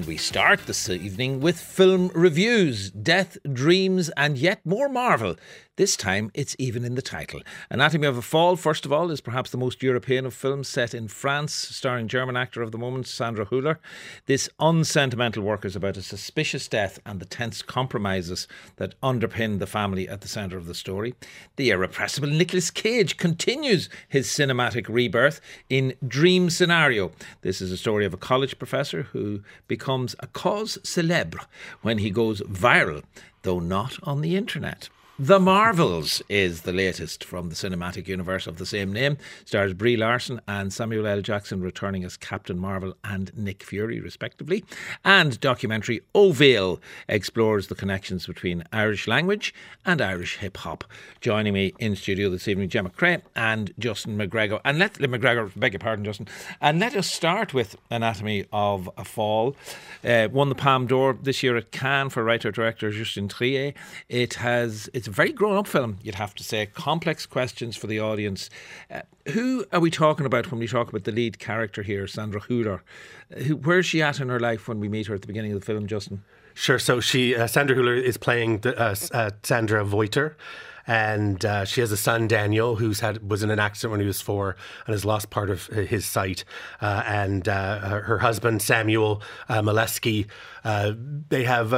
And we start this evening with film reviews Death, Dreams, and yet more Marvel. This time it's even in the title. Anatomy of a Fall, first of all, is perhaps the most European of films set in France, starring German actor of the moment, Sandra Hüller. This unsentimental work is about a suspicious death and the tense compromises that underpin the family at the centre of the story. The irrepressible Nicolas Cage continues his cinematic rebirth in Dream Scenario. This is a story of a college professor who becomes a cause célèbre when he goes viral, though not on the internet. The Marvels is the latest from the cinematic universe of the same name. Stars Brie Larson and Samuel L. Jackson returning as Captain Marvel and Nick Fury, respectively. And documentary Ó Bhéal explores the connections between Irish language and Irish hip hop. Joining me in studio this evening, Gemma Cray and Justin McGregor. And let McGregor, beg your pardon, Justin. And let us start with Anatomy of a Fall. Uh, won the Palme d'Or this year at Cannes for writer director Justin Triet. It has it's a very grown up film, you'd have to say. Complex questions for the audience. Uh, who are we talking about when we talk about the lead character here, Sandra Hüller? Uh, where's she at in her life when we meet her at the beginning of the film, Justin? Sure. So she, uh, Sandra Hüller, is playing the, uh, uh, Sandra Voyter and uh, she has a son Daniel who's had was in an accident when he was four and has lost part of his sight. Uh, and uh, her husband Samuel uh, Maleski, they have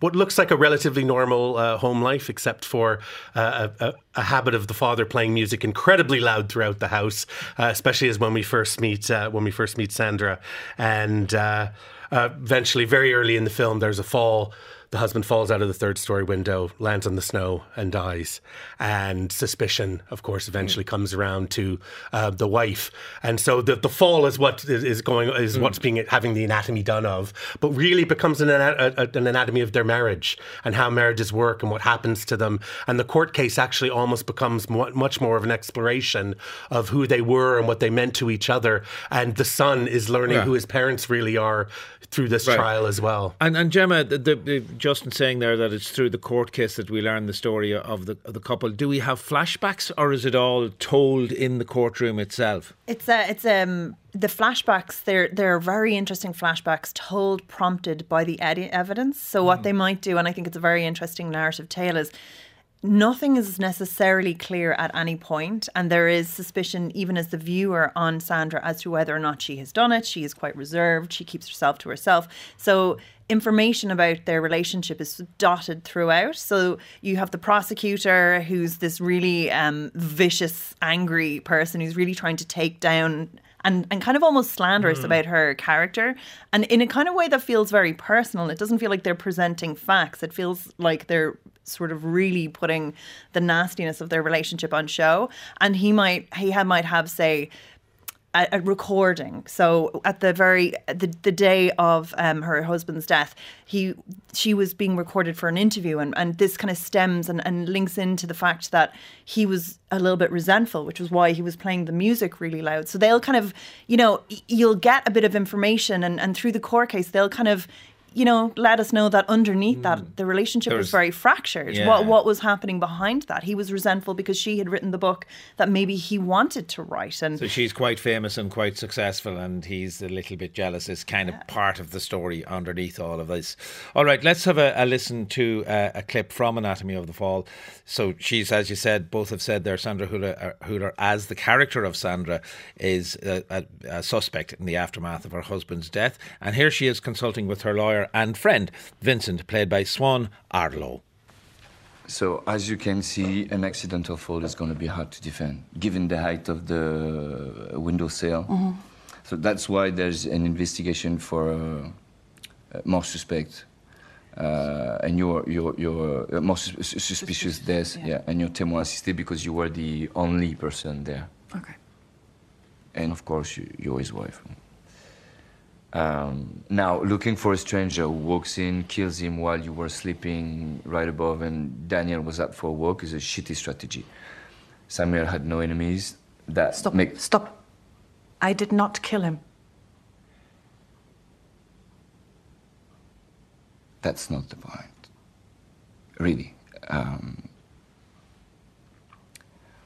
what looks like a relatively normal uh, home life, except for uh, a, a, habit of the father playing music incredibly loud throughout the house, uh, especially as when we first meet uh, when we first meet Sandra, and uh, uh, eventually, very early in the film, there's a fall the husband falls out of the third story window, lands on the snow, and dies. And suspicion, of course, eventually mm. comes around to uh, the wife. And so the, the fall is what is going is mm. what's being having the anatomy done of, but really becomes an, a, an anatomy of their marriage and how marriages work and what happens to them. And the court case actually almost becomes much more of an exploration of who they were and what they meant to each other. And the son is learning yeah. who his parents really are through this right. trial as well. And and Gemma, the, the, the, Justin saying there that it's through the court case that we learn the story of the of the couple. Do we have flashbacks, or is it all told in the courtroom itself? It's uh, it's um the flashbacks. They're they're very interesting flashbacks told prompted by the ed- evidence. So what mm. they might do, and I think it's a very interesting narrative tale, is nothing is necessarily clear at any point, and there is suspicion, even as the viewer, on Sandra as to whether or not she has done it. She is quite reserved. She keeps herself to herself. So information about their relationship is dotted throughout. So you have the prosecutor, who's this really um, vicious, angry person who's really trying to take down and, and kind of almost slanderous mm. about her character. And in a kind of way that feels very personal. It doesn't feel like they're presenting facts. It feels like they're sort of really putting the nastiness of their relationship on show. And he might he might have say a, a, recording. So at the very the, the day of um, her husband's death, he she was being recorded for an interview, and, and this kind of stems and, and links into the fact that he was a little bit resentful, which was why he was playing the music really loud. So they'll kind of, you know, you'll get a bit of information, and, and through the court case, they'll kind of you know, let us know that underneath mm. that the relationship was, was, very fractured. Yeah. What what was happening behind that? He was resentful because she had written the book that maybe he wanted to write, and so she's quite famous and quite successful, and he's a little bit jealous. Is kind yeah. of part of the story underneath all of this. All right, let's have a, a listen to uh, a clip from Anatomy of the Fall. So she's, as you said, both have said there. Sandra Hüller, Hüller as the character of Sandra, is a, a, a suspect in the aftermath of her husband's death, and here she is consulting with her lawyer and friend, Vincent, played by Swann Arlaud. So, as you can see, an accidental fall is going to be hard to defend, given the height of the window sill. Mm-hmm. So that's why there's an investigation for uh, more suspect. Uh, and you're, you're, you're uh, more suspicious, suspicious death, yeah. yeah. and you're témoin assisté because you were the only person there. Okay. And of course, you, you're his wife. Um, now, looking for a stranger who walks in, kills him while you were sleeping right above, and Daniel was up for a walk is a shitty strategy. Samuel had no enemies. That stop. Make... Stop. I did not kill him. That's not the point. Really. Um,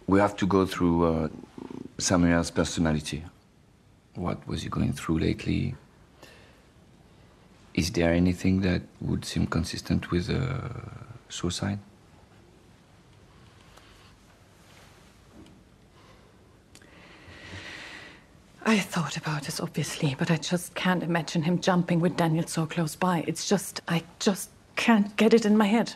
we have to go through uh, Samuel's personality. What was he going through lately? Is there anything that would seem consistent with uh, suicide? I thought about this, obviously, but I just can't imagine him jumping with Daniel so close by. It's just, I just can't get it in my head.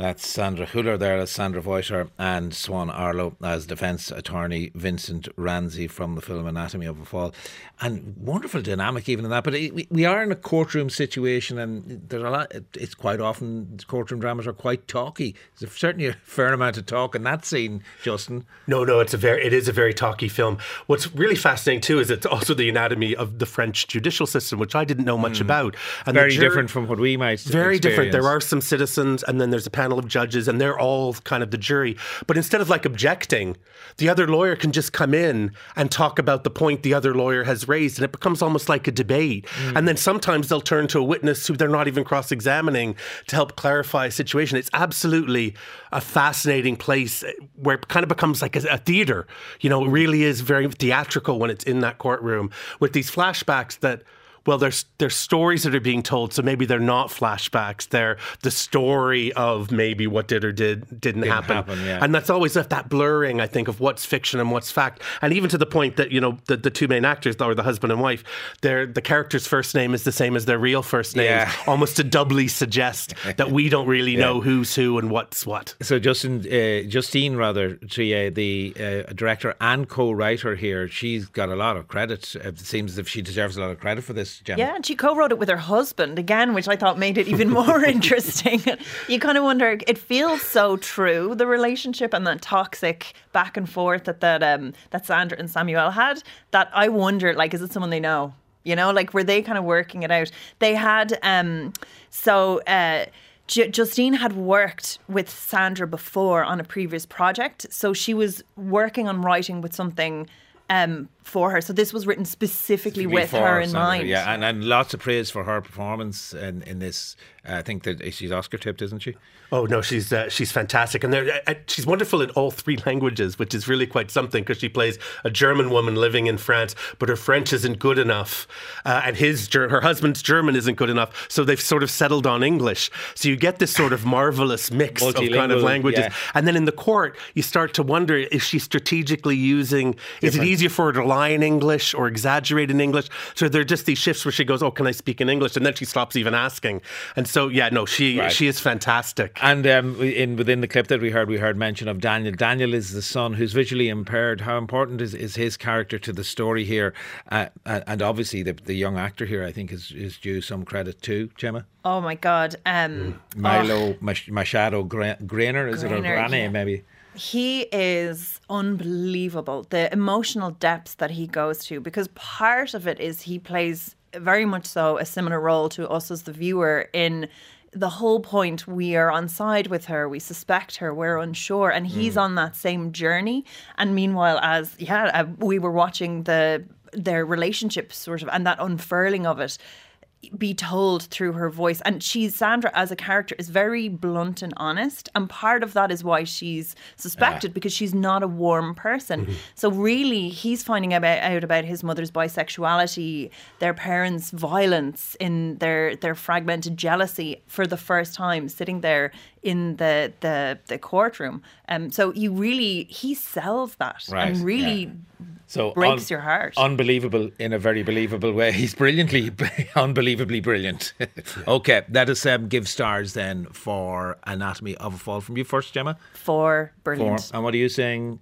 That's Sandra Hüller there as Sandra Voyter and Swann Arlaud as defence attorney Vincent Renzi from the film Anatomy of a Fall. And wonderful dynamic even in that. But we are in a courtroom situation and there's a lot, it's quite often courtroom dramas are quite talky. There's certainly a fair amount of talk in that scene, Justin. No, no, it's a very, it is a very talky film. What's really fascinating too is it's also the anatomy of the French judicial system, which I didn't know much mm. about. And very different from what we might Very experience. different. There are some citizens and then there's a panel panel of judges and they're all kind of the jury. But instead of like objecting, the other lawyer can just come in and talk about the point the other lawyer has raised. And it becomes almost like a debate. Mm. And then sometimes they'll turn to a witness who they're not even cross examining to help clarify a situation. It's absolutely a fascinating place where it kind of becomes like a, a theater. You know, it really is very theatrical when it's in that courtroom with these flashbacks that well, there's there's stories that are being told, so maybe they're not flashbacks. They're the story of maybe what did or did didn't, didn't happen, happen yeah. and that's always left that blurring. I think of what's fiction and what's fact, and even to the point that you know the, the two main actors, or the husband and wife, their the character's first name is the same as their real first name, yeah. almost to doubly suggest that we don't really yeah. know who's who and what's what. So Justin, uh, Justine rather, Triet, the uh, director and co-writer here, she's got a lot of credit. It seems as if she deserves a lot of credit for this Yeah, and she co-wrote it with her husband again, which I thought made it even more interesting. you kind of wonder. It feels so true the relationship and that toxic back and forth that that um, that Sandra and Samuel had. That I wonder, like, is it someone they know? You know, like were they kind of working it out? They had um, so. Uh, Justine had worked with Sandra before on a previous project, so she was working on writing with something um, for her. So this was written specifically, with her in mind. Yeah, and, and lots of praise for her performance in, in this. Uh, I think that she's Oscar tipped, isn't she? Oh no, she's uh, she's fantastic, and uh, she's wonderful in all three languages, which is really quite something because she plays a German woman living in France, but her French isn't good enough, uh, and his her husband's German isn't good enough, so they've sort of settled on English. So you get this sort of marvelous mix of kind of languages, yeah. and then in the court you start to wonder: is she strategically using? Is it easier for her to lie in English or exaggerate in English? So there are just these shifts where she goes, "Oh, can I speak in English?" and then she stops even asking, and so yeah, no, she right. she is fantastic. And um, in within the clip that we heard, we heard mention of Daniel. Daniel is the son who's visually impaired. How important is, is his character to the story here? Uh, and obviously, the, the young actor here, I think, is, is due some credit too, Gemma. Oh my God. Um, Milo oh. Machado Grainer, is Graner, it? Or Grane, yeah. maybe? He is unbelievable. The emotional depths that he goes to, because part of it is he plays very much so a similar role to us as the viewer in the whole point we are on side with her we suspect her we're unsure and he's mm. on that same journey and meanwhile as yeah uh, we were watching the their relationship sort of and that unfurling of it be told through her voice. And she's Sandra as a character is very blunt and honest. And part of that is why she's suspected because she's not a warm person. Mm-hmm. So really he's finding about, out about his mother's bisexuality, their parents' violence in their their fragmented jealousy for the first time, sitting there in the the, the courtroom. Um so you really he sells that right. and really yeah so breaks un- your heart. Unbelievable in a very believable way. He's brilliantly, unbelievably brilliant. okay, let us um, give stars then for Anatomy of a Fall from you first, Gemma. Four, brilliant. Four. And what are you saying,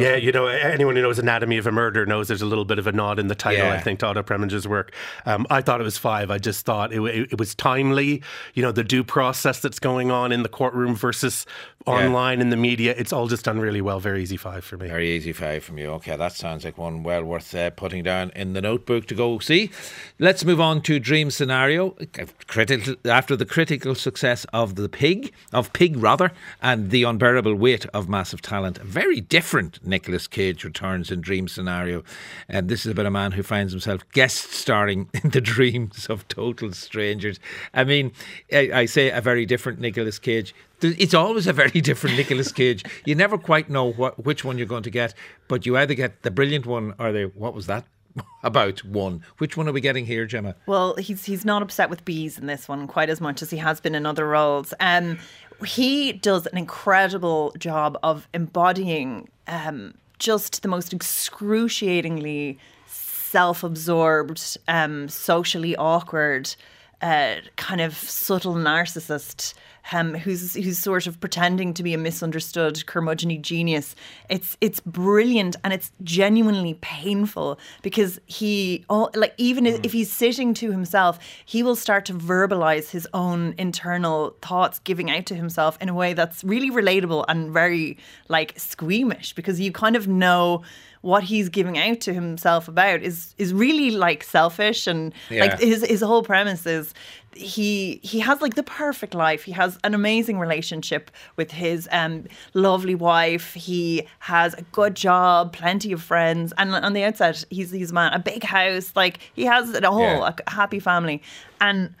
yeah, you know, anyone who knows Anatomy of a Murder knows there's a little bit of a nod in the title, yeah. I think, to Otto Preminger's work. Um, I thought it was five. I just thought it, it, it, was timely. You know, the due process that's going on in the courtroom versus online yeah. in the media, it's all just done really well. Very easy five for me. Very easy five from you. Okay, that sounds like one well worth uh, putting down in the notebook to go see. Let's move on to Dream Scenario. Critical, after the critical success of The Pig, of Pig rather, and The Unbearable Weight of Massive Talent, very different Nicolas Cage returns in Dream Scenario. And this is about a man who finds himself guest starring in the dreams of total strangers. I mean, I, I say a very different Nicolas Cage it's always a very different Nicolas Cage. You never quite know what which one you're going to get, but you either get the brilliant one or the what was that about one. Which one are we getting here, Gemma? Well, he's he's not upset with bees in this one quite as much as he has been in other roles. Um, he does an incredible job of embodying um, just the most excruciatingly self-absorbed, um, socially awkward, uh, kind of subtle narcissist um, who's who's sort of pretending to be a misunderstood curmudgeony genius. It's it's brilliant and it's genuinely painful because he oh, like even Mm. if he's sitting to himself, he will start to verbalize his own internal thoughts, giving out to himself in a way that's really relatable and very like squeamish because you kind of know what he's giving out to himself about is is really like selfish and Yeah. like his his whole premise is he he has like the perfect life. He has an amazing relationship with his um lovely wife. He has a good job, plenty of friends, and on the outside he's he's a man, a big house. Like he has it all, Yeah. a happy family, and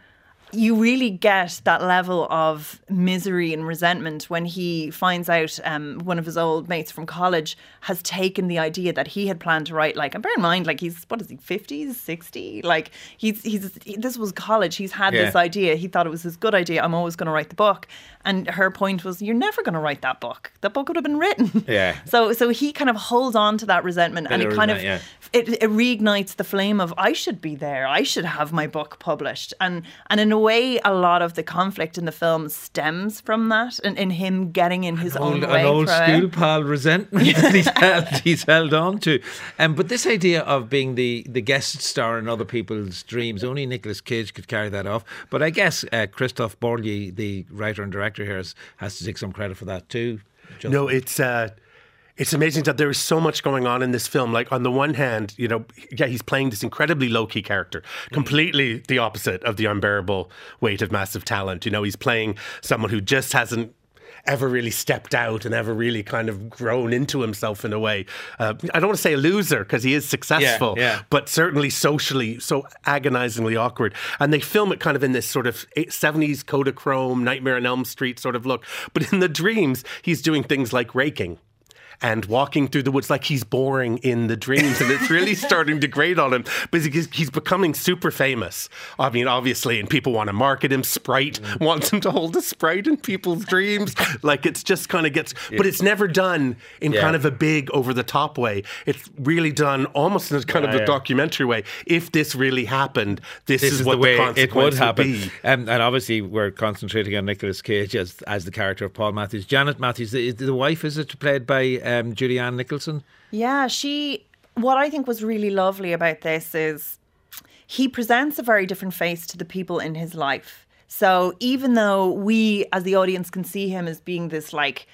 you really get that level of misery and resentment when he finds out um, one of his old mates from college has taken the idea that he had planned to write like and bear in mind like he's what is he 50s 60 like he's he's he, this was college. He's had this idea. He thought it was his good idea. I'm always going to write the book. And her point was you're never going to write that book. That book would have been written. Yeah. so so he kind of holds on to that resentment and it kind of resentment, it, it reignites the flame of I should be there. I should have my book published. And and in a way, a lot of the conflict in the film stems from that, and in him getting in his own Old, way. an old throughout. school pal resentment that he's held, he's held on to. Um, but this idea of being the, the guest star in other people's dreams, only Nicolas Cage could carry that off. But I guess uh, Kristoffer Borgli, the writer and director here, has, has to take some credit for that too. Justin. No, it's uh, it's amazing that there is so much going on in this film. Like on the one hand, you know, yeah, he's playing this incredibly low key character, completely the opposite of the unbearable weight of massive talent. You know, he's playing someone who just hasn't ever really stepped out and ever really kind of grown into himself in a way. Uh, I don't want to say a loser because he is successful, yeah. but certainly socially so agonizingly awkward. And they film it kind of in this sort of 70s Kodachrome, Nightmare on Elm Street sort of look. But in the dreams, he's doing things like raking and walking through the woods like he's boring in the dreams and it's really starting to grate on him because he's- becoming super famous i mean obviously and people want to market him sprite wants him to hold a sprite in people's dreams like it's just kind of gets but it's never done in Yeah. kind of a big over the top way it's really done almost in a kind of a yeah. documentary way if this really happened this, this is, is what the way the it would happen. be. Um, and obviously, we're concentrating on Nicolas Cage as as the character of Paul Matthews. Janet Matthews, the, the wife, is it played by um, Julianne Nicholson? Yeah, she. What I think was really lovely about this is he presents a very different face to the people in his life. So even though we, as the audience, can see him as being this like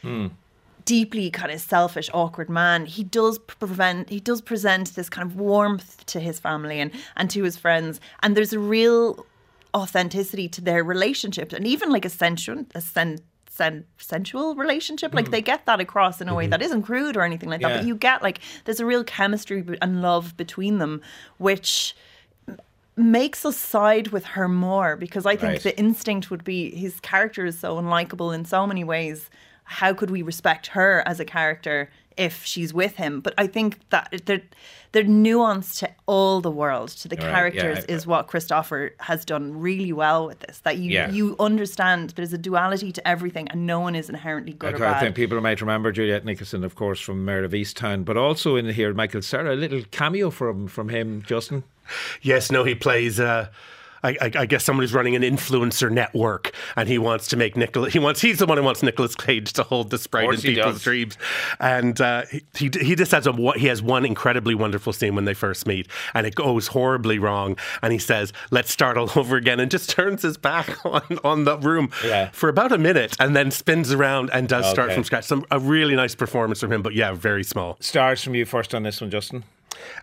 deeply kind of selfish, awkward man, he does prevent. He does present this kind of warmth to his family and and to his friends, and there's a real authenticity to their relationship, and even like a sensual, a sen- sen- sensual relationship. Like hmm. they get that across in a way mm-hmm. that isn't crude or anything like that, but you get like there's a real chemistry and love between them, which makes us side with her more because I think Right. the instinct would be his character is so unlikable in so many ways. How could we respect her as a character if she's with him? But I think that the the nuance to all the world, to the Right, yeah, characters, I- is what Christopher has done really well with this. That you Yeah. you understand there's a duality to everything, and no one is inherently good or I think people might remember Juliet Nicholson, of course, from Mare of Easttown, but also in here, Michael Cera, a little cameo from from him, Justin. Yes, no, he plays. Uh, I, I, I guess somebody's running an influencer network, and he wants to make Nicolas. He wants. He's the one who wants Nicolas Cage to hold the sprite in people's does. dreams, and uh, he, he just has a he has one incredibly wonderful scene when they first meet, and it goes horribly wrong, and he says, "Let's start all over again," and just turns his back on on the room Yeah. for about a minute, and then spins around and does start from scratch. Some a really nice performance from him, but yeah, very small. Stars from you first on this one, Justin.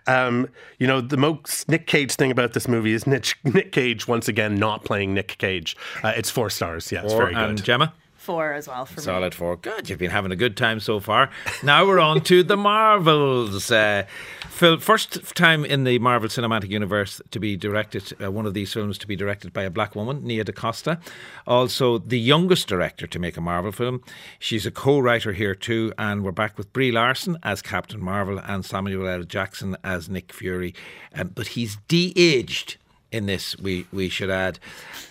Um, you know, the most Nick Cage thing about this movie is Nick, Nick Cage once again not playing Nick Cage. Uh, it's four stars. Yeah, it's Or- very good. Gemma. Four as well for me. Solid four. God, you've been having a good time so far. Now we're on to the Marvels. Uh, Phil, first time in the Marvel Cinematic Universe to be directed, uh, one of these films to be directed by a black woman, Nia DaCosta. Also, the youngest director to make a Marvel film. She's a co writer here too, and we're back with Brie Larson as Captain Marvel and Samuel L. Jackson as Nick Fury. Um, but he's de aged in this, we, we should add.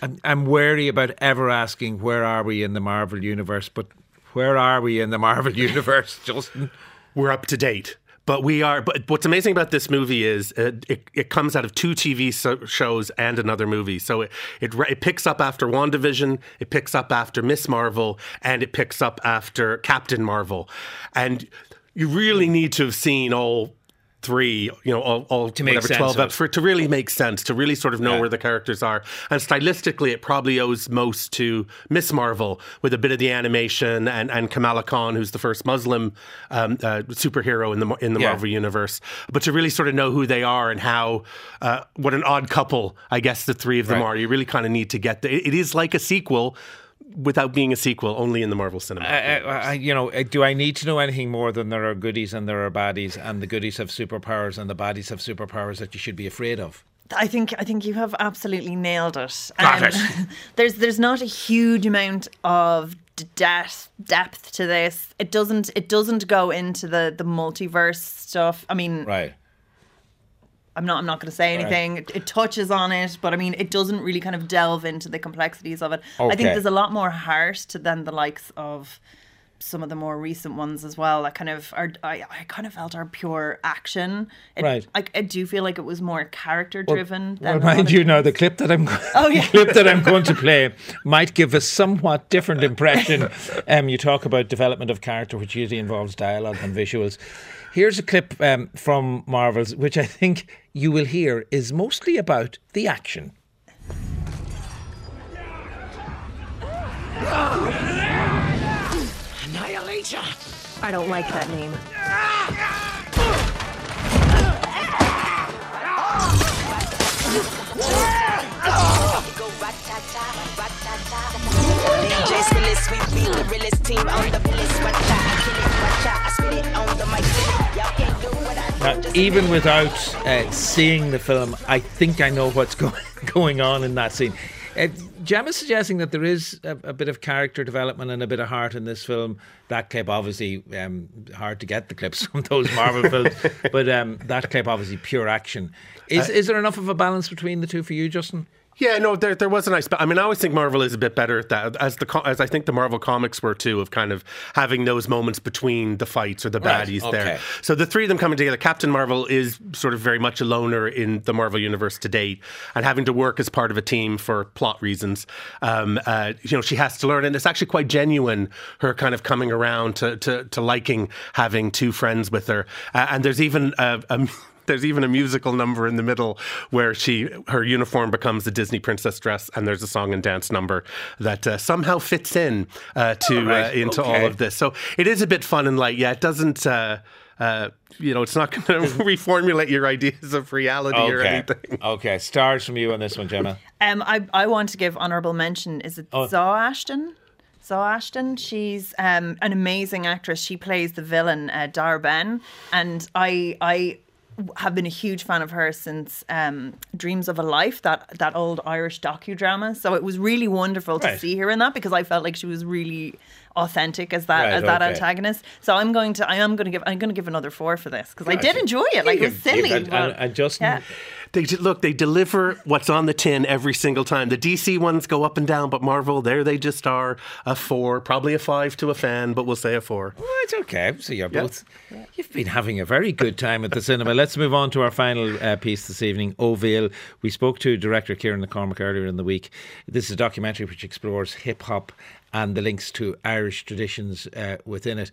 I'm, I'm wary about ever asking where are we in the Marvel universe, but where are we in the Marvel universe, Justin? We're up to date. But we are. But what's amazing about this movie is it, it, it comes out of two TV so, shows and another movie. So it, it it picks up after WandaVision, it picks up after Miss Marvel, and it picks up after Captain Marvel. And you really need to have seen all three, you know, all, all to make whatever, sense 12 of- up for it to really make sense, to really sort of know Yeah. where the characters are. And stylistically, it probably owes most to Miss Marvel with a bit of the animation and, and Kamala Khan, who's the first Muslim um, uh, superhero in the in the Yeah. Marvel universe. But to really sort of know who they are and how, uh, what an odd couple, I guess the three of them Right. are, you really kind of need to get the, it is like a sequel. Without being a sequel, only in the Marvel cinema. I, I, you know, do I need to know anything more than there are goodies and there are baddies, and the goodies have superpowers and the baddies have superpowers that you should be afraid of? I think I think you have absolutely nailed it. Got Um, it. there's there's not a huge amount of d- depth depth to this. It doesn't it doesn't go into the the multiverse stuff. I mean, Right. I'm not I'm not going to say anything. It, it touches on it, but I mean, it doesn't really kind of delve into the complexities of it. I think there's a lot more heart to than the likes of some of the more recent ones as well. That kind of are I, I kind of felt are pure action. It, Right. I, I do feel like it was more character driven. Well, than a mind you, now the clip that I'm Oh, yeah. the clip that I'm going to play might give a somewhat different impression. Um, you talk about development of character, which usually involves dialogue and visuals. Here's a clip um, from Marvels, which I think you will hear is mostly about the action. I don't like that name. DJ Skillis, we be the realest team on the even without uh, seeing the film, I think I know what's going going on in that scene. Uh, Jam is suggesting that there is a, a bit of character development and a bit of heart in this film. That clip, obviously, um, hard to get the clips from those Marvel films, but um, that clip, obviously, pure action. Is is there enough of a balance between the two for you, Justin? Yeah, no, there there was a nice. I mean, I always think Marvel is a bit better at that, as the as I think the Marvel comics were too, of kind of having those moments between the fights or the Right, baddies okay. there. So the three of them coming together. Captain Marvel is sort of very much a loner in the Marvel universe to date, and having to work as part of a team for plot reasons. Um, uh, you know, she has to learn, and it's actually quite genuine. Her kind of coming around to to, to liking having two friends with her, uh, and there's even a. a there's even a musical number in the middle where she her uniform becomes the Disney princess dress, and there's a song and dance number that uh, somehow fits in uh, to Right, uh, into okay. all of this. So it is a bit fun and light. Yeah, it doesn't. Uh, uh, you know, it's not going to reformulate your ideas of reality or anything. okay. Stars from you on this one, Gemma. Um, I, I want to give honourable mention. Is it Oh. Zawe Ashton? Zawe Ashton. She's um, an amazing actress. She plays the villain uh, Dar-Benn, and I I have been a huge fan of her since um, Dreams of a Life, that that old Irish docudrama. So it was really wonderful to Right. see her in that because I felt like she was really authentic as that Right, as that okay. antagonist. So I'm going to I am going to give I'm going to give another four for this because I did enjoy it. Like it was silly. and, but- and, and Justin, yeah. They look. They deliver what's on the tin every single time. The DC ones go up and down, but Marvel, there they just are a four, probably a five to a fan, but we'll say a four. Well, it's okay. So you're both. You've been having a very good time at the cinema. Let's move on to our final uh, piece this evening, Ó Bhéal. We spoke to director Kieran McCormick earlier in the week. This is a documentary which explores hip hop and the links to Irish traditions uh, within it.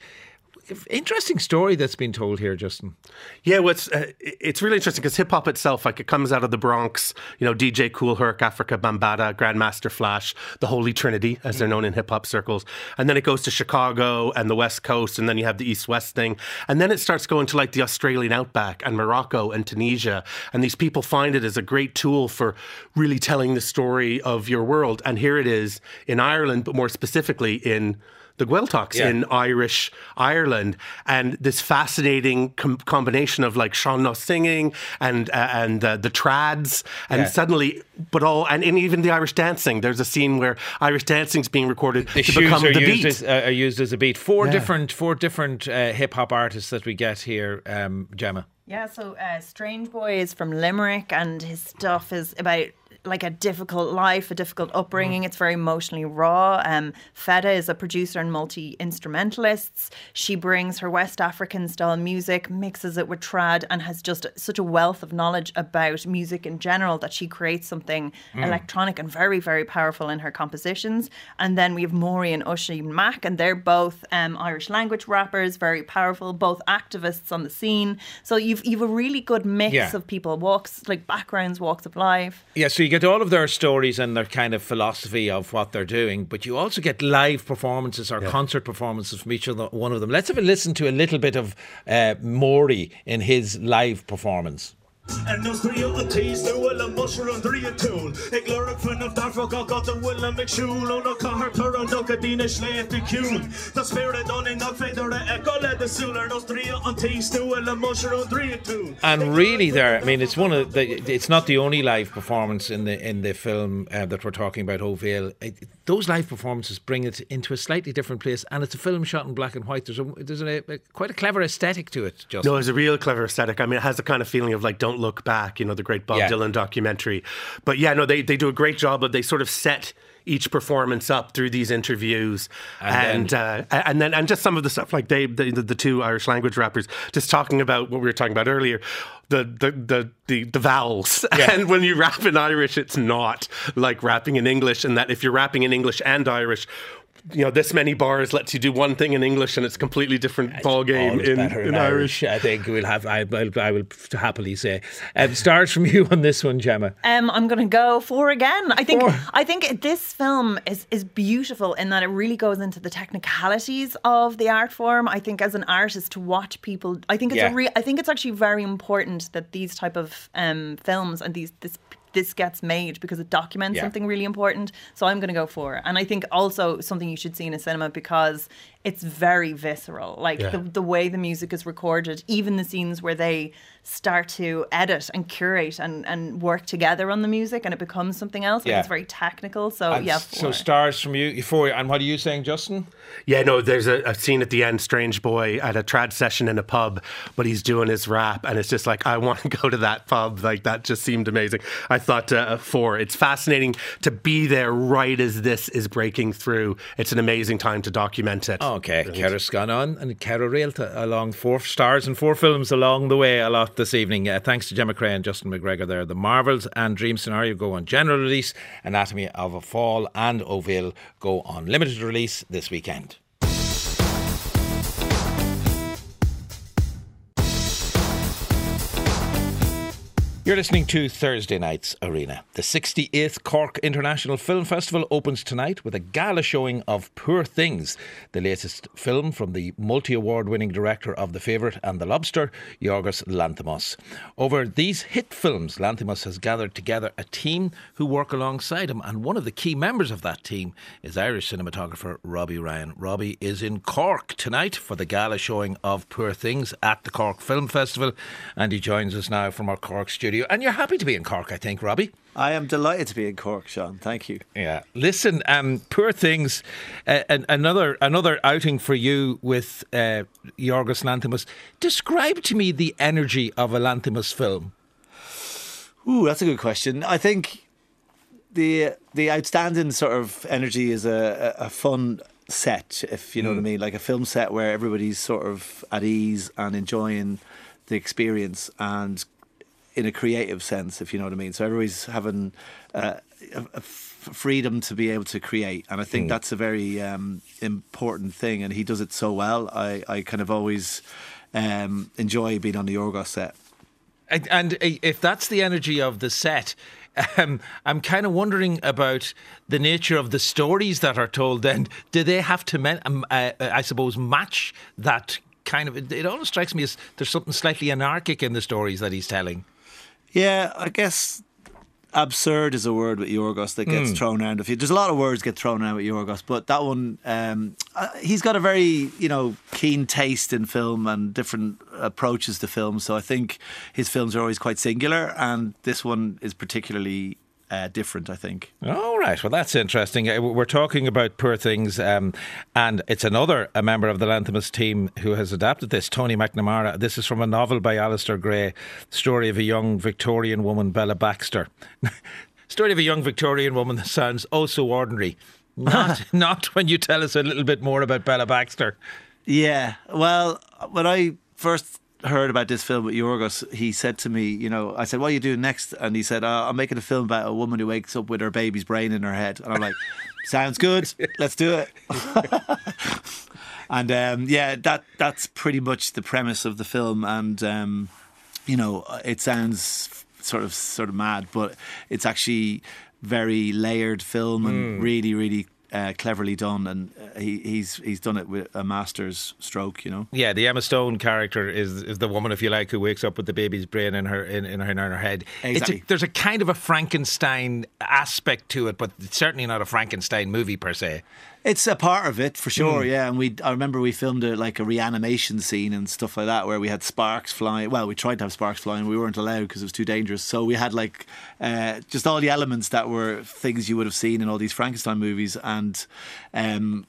Interesting story that's been told here, Justin. Yeah, well, it's, uh, it's really interesting because hip hop itself, like it comes out of the Bronx, you know, DJ Kool Herc, Afrika Bambaataa, Grandmaster Flash, the Holy Trinity, as they're known in hip hop circles. And then it goes to Chicago and the West Coast, and then you have the East West thing. And then it starts going to like the Australian outback and Morocco and Tunisia. And these people find it as a great tool for really telling the story of your world. And here it is in Ireland, but more specifically in the Gaeltachts Yeah. in Irish Ireland, and this fascinating com- combination of like Sean Nós singing and uh, and uh, the trads, and Yeah. suddenly, but all and, and even the Irish dancing. There's a scene where Irish dancing is being recorded The to shoes become are the used, beat. as, uh, are used as a beat. Four Yeah. different, four different uh, hip hop artists that we get here, um, Gemma. Yeah, so uh, Strange Boy is from Limerick, and his stuff is about like a difficult life, a difficult upbringing. It's very emotionally raw. Um, Feta is a producer and multi instrumentalist. She brings her West African style music, mixes it with trad, and has just such a wealth of knowledge about music in general that she creates something electronic and very, very powerful in her compositions. And then we have Maury and Usheen Mack, and they're both um, Irish language rappers, very powerful, both activists on the scene. So you've you've a really good mix Yeah. of people, walks like backgrounds, walks of life. Yeah, so you get all of their stories and their kind of philosophy of what they're doing, but you also get live performances or concert performances from each of the, one of them. Let's have a listen to a little bit of uh, Maury in his live performance. En ons drie op tees, nu wil een mosher en drie een tool. Ik leer ik vanaf daarvoor ga gaat de wil en mixjoel. En ook haar per en ook die ne slecht de kuul. Dat spirit on in dat verder ik al de soul. En ons drie op tees, nu wil een mosher en drie een tool. And really, there, I mean, it's one of the. It's not the only live performance in the in the film uh, that we're talking about. Ó Bhéal. It, those live performances bring it into a slightly different place, and it's a film shot in black and white. There's a there's a, a quite a clever aesthetic to it. Just No, it's a real clever aesthetic. I mean, it has a kind of feeling of like "Don't Look Back," you know, the great Bob Yeah. Dylan documentary. But yeah, no, they they do a great job of they sort of set each performance up through these interviews, And and uh, and then and just some of the stuff like they the, the two Irish language rappers just talking about what we were talking about earlier. The, the the the the vowels Yeah. and when you rap in Irish it's not like rapping in English and that if you're rapping in English and Irish you know this many bars lets you do one thing in English and it's a completely different ball game Always in, better in Irish. I think we'll have. I, I, I will happily say. Um, stars from you on this one, Gemma. Um, I'm going to go four again. I think Four. I think this film is is beautiful in that it really goes into the technicalities of the art form. I think as an artist to watch people, I think it's Yeah. a re- I think it's actually very important that these type of um, films and these this this gets made because it documents Yeah. something really important. So I'm going to go for it. And I think also something you should see in a cinema because it's very visceral. Like Yeah. the, the way the music is recorded, even the scenes where they start to edit and curate and, and work together on the music and it becomes something else. Like Yeah. it's very technical. So And yeah. so stars from you four. And what are you saying, Justin? Yeah, no, there's a, a scene at the end, Strange Boy at a trad session in a pub, but he's doing his rap, and it's just like, I want to go to that pub. Like, that just seemed amazing. I thought uh, four, it's fascinating to be there right as this is breaking through. It's an amazing time to document it. Okay, Kera's gone on and Kera Realta along four stars and four films along the way a lot this evening. Uh, thanks to Gemma Cray and Justin McGregor there. The Marvels and Dream Scenario go on general release. Anatomy of a Fall and Ó Bhéal go on limited release this weekend. You're listening to Thursday Night's Arena. The 68th Cork International Film Festival opens tonight with a gala showing of Poor Things, the latest film from the multi award winning director of The Favourite and The Lobster, Yorgos Lanthimos. Over these hit films, Lanthimos has gathered together a team who work alongside him, and one of the key members of that team is Irish cinematographer Robbie Ryan. Robbie is in Cork tonight for the gala showing of Poor Things at the Cork Film Festival, and he joins us now from our Cork studio. And you're happy to be in Cork, I think, Robbie. I am delighted to be in Cork, Sean. Thank you. Yeah. Listen, um, Poor Things, uh, an- another another outing for you with uh, Yorgos Lanthimos. Describe to me the energy of a Lanthimos film. Ooh, that's a good question. I think the the outstanding sort of energy is a, a, a fun set, if you know what I mean, like a film set where everybody's sort of at ease and enjoying the experience and in a creative sense, if you know what I mean. So everybody's having, uh, a, a freedom to be able to create, and I think that's a very um, important thing. And he does it so well. I, I kind of always um, enjoy being on the Yorgos set. And, and uh, if that's the energy of the set, um, I'm kind of wondering about the nature of the stories that are told. Then, do they have to, men, um, uh, I suppose, match that kind of? It almost strikes me as there's something slightly anarchic in the stories that he's telling. Yeah, I guess absurd is a word with Yorgos that gets thrown around. If you, there's a lot of words get thrown around with Yorgos, but that one, um, uh, he's got a very you know keen taste in film and different approaches to film. So I think his films are always quite singular, and this one is particularly. Uh, different, I think. All right. Well, that's interesting. Uh, We're talking about Poor Things, um, and it's another a member of the Lanthimos team who has adapted this, Tony McNamara. This is from a novel by Alasdair Gray, story of a young Victorian woman, Bella Baxter. story of a young Victorian woman that sounds oh so ordinary. Not, not when you tell us a little bit more about Bella Baxter. Yeah. Well, when I first heard about this film with Yorgos, he said to me, you know, I said, "What are you doing next?" And he said, uh, "I'm making a film about a woman who wakes up with her baby's brain in her head." And I'm like, "Sounds good. Let's do it." and um, yeah, that that's pretty much the premise of the film. And um, you know, it sounds sort of sort of mad, but it's actually very layered film and really, really. Uh, cleverly done, and uh, he, he's he's done it with a master's stroke, you know. Yeah, the Emma Stone character is is the woman, if you like, who wakes up with the baby's brain in her in, in her in her head. It's Exactly. a, there's a kind of a Frankenstein aspect to it, but it's certainly not a Frankenstein movie per se. It's a part of it for sure, yeah. And we, I remember we filmed a, like a reanimation scene and stuff like that, where we had sparks flying. Well, we tried to have sparks flying, we weren't allowed because it was too dangerous. So we had like uh, just all the elements that were things you would have seen in all these Frankenstein movies, and um,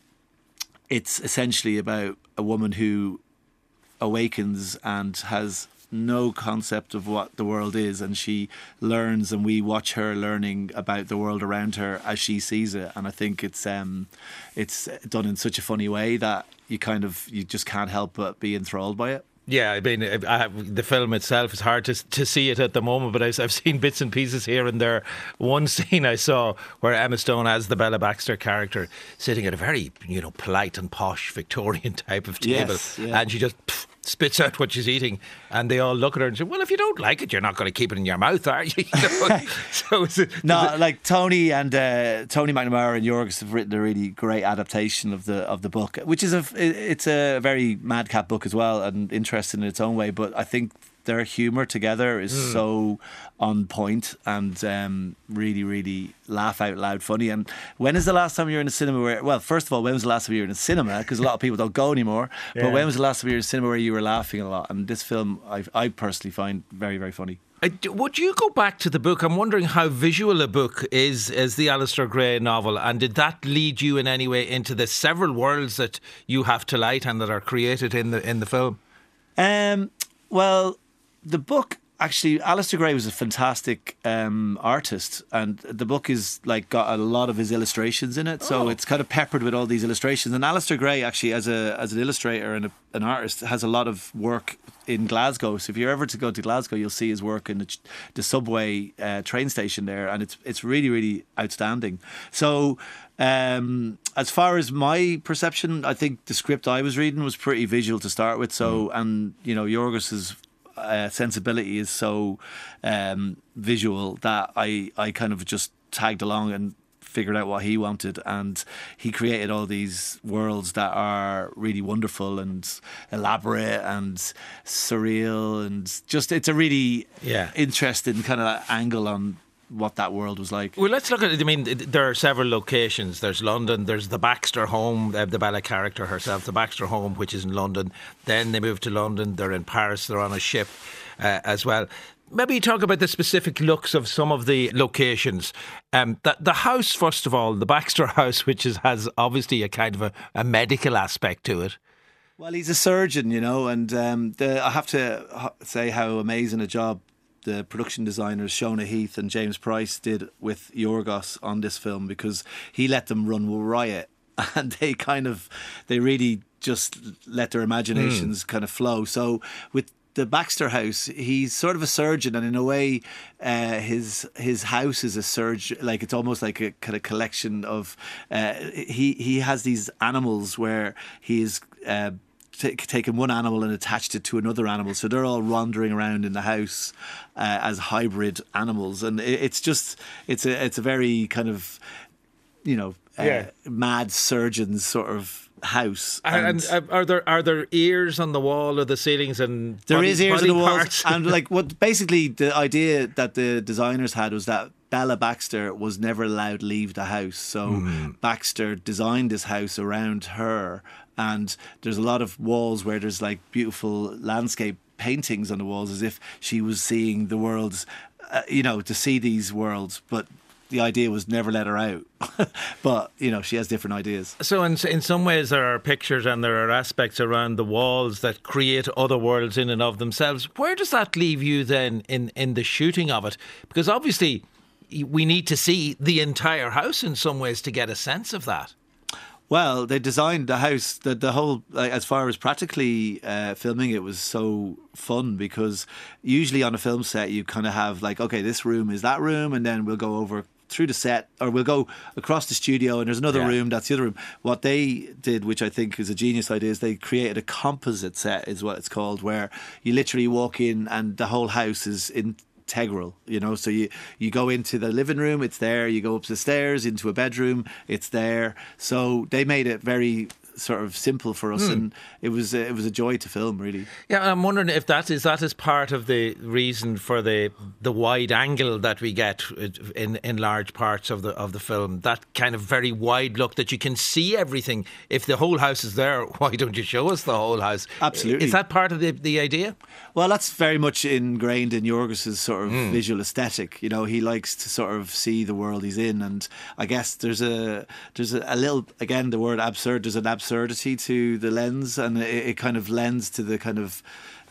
it's essentially about a woman who awakens and has no concept of what the world is and she learns and we watch her learning about the world around her as she sees it and I think it's um it's done in such a funny way that you kind of you just can't help but be enthralled by it Yeah, I mean, I have, the film itself is hard to to see it at the moment, but I've, I've seen bits and pieces here and there. One scene I saw where Emma Stone as the Bella Baxter character sitting at a very you know polite and posh Victorian type of table, Yes, yeah. and she just pff, spits out what she's eating, and they all look at her and say, "Well, if you don't like it, you're not going to keep it in your mouth, are you?" You know? so it, No, like Tony and uh, Tony McNamara and Yorgos have written a really great adaptation of the of the book, which is a it's a very madcap book as well and interesting in its own way. But I think their humour together is so on point and um, really, really laugh out loud funny. And when is the last time you were in a cinema where? Well, first of all, when was the last time you were in a cinema? Because a lot of people don't go anymore. But when was the last time you were in a cinema where you were laughing a lot? And this film, I, I personally find very, very funny. Uh, Would you go back to the book? I'm wondering how visual a book is as the Alasdair Gray novel, and did that lead you in any way into the several worlds that you have to light and that are created in the in the film? Um, well, the book actually, Alasdair Gray was a fantastic um, artist, and the book is like got a lot of his illustrations in it. So it's kind of peppered with all these illustrations. And Alasdair Gray, actually, as a as an illustrator and a, an artist, has a lot of work in Glasgow. So if you're ever to go to Glasgow, you'll see his work in the, the subway uh, train station there, and it's it's really really outstanding. So. Um, as far as my perception, I think the script I was reading was pretty visual to start with. So, and you know, Yorgos's uh, sensibility is so um, visual that I I kind of just tagged along and figured out what he wanted and he created all these worlds that are really wonderful and elaborate and surreal and just it's a really Yeah. interesting kind of angle on what that world was like Well, let's look at it. I mean, there are several locations. There's London. There's the Baxter home, uh, the Bella character herself, the Baxter home, which is in London. Then they move to London. They're in Paris. They're on a ship uh, as well. Maybe talk about the specific looks of some of the locations. Um, the, the house, first of all, the Baxter house, which is, has obviously a kind of a, a medical aspect to it. Well, he's a surgeon, you know, and um, the, I have to say how amazing a job the production designers Shona Heath and James Price did with Yorgos on this film because he let them run riot, and they kind of they really just let their imaginations kind of flow. So with the Baxter house, he's sort of a surgeon, and in a way, uh, his his house is a surgeon. Like it's almost like a kind of collection of. Uh, he he has these animals where he's. Uh, t- taken one animal and attached it to another animal, so they're all wandering around in the house uh, as hybrid animals, and it, it's just it's a it's a very kind of you know uh, Yeah. mad surgeon's sort of house. And, and uh, are there are there ears on the wall or the ceilings and There body- is ears on the walls, and like what basically the idea that the designers had was that Bella Baxter was never allowed to leave the house. So Hmm. Baxter designed this house around her, and there's a lot of walls where there's like beautiful landscape paintings on the walls, as if she was seeing the worlds, uh, you know, to see these worlds, but. The idea was never let her out, but you know she has different ideas. So in in some ways there are pictures and there are aspects around the walls that create other worlds in and of themselves. Where does that leave you then in in the shooting of it? Because obviously we need to see the entire house in some ways to get a sense of that. Well, they designed the house, the the whole like, as far as practically uh, filming it was so fun because usually on a film set you kind of have like okay this room is that room and then we'll go over through the set or we'll go across the studio and there's another Yeah. room that's the other room. What they did, which I think is a genius idea, is they created a composite set, is what it's called, where you literally walk in and the whole house is integral. You know, so you you go into the living room, it's there. You go up the stairs into a bedroom, it's there. So they made it very sort of simple for us, hmm. and it was uh, it was a joy to film, really. Yeah, and I'm wondering if that is that is part of the reason for the the wide angle that we get uh, in in large parts of the of the film. That kind of very wide look that you can see everything. If the whole house is there, why don't you show us the whole house? Uh, Absolutely. Is that part of the the idea? Well, that's very much ingrained in Yorgos's sort of hmm. visual aesthetic. You know, he likes to sort of see the world he's in, and I guess there's a there's a, a little again the word absurd. There's an absurdity to the lens, and it, it kind of lends to the kind of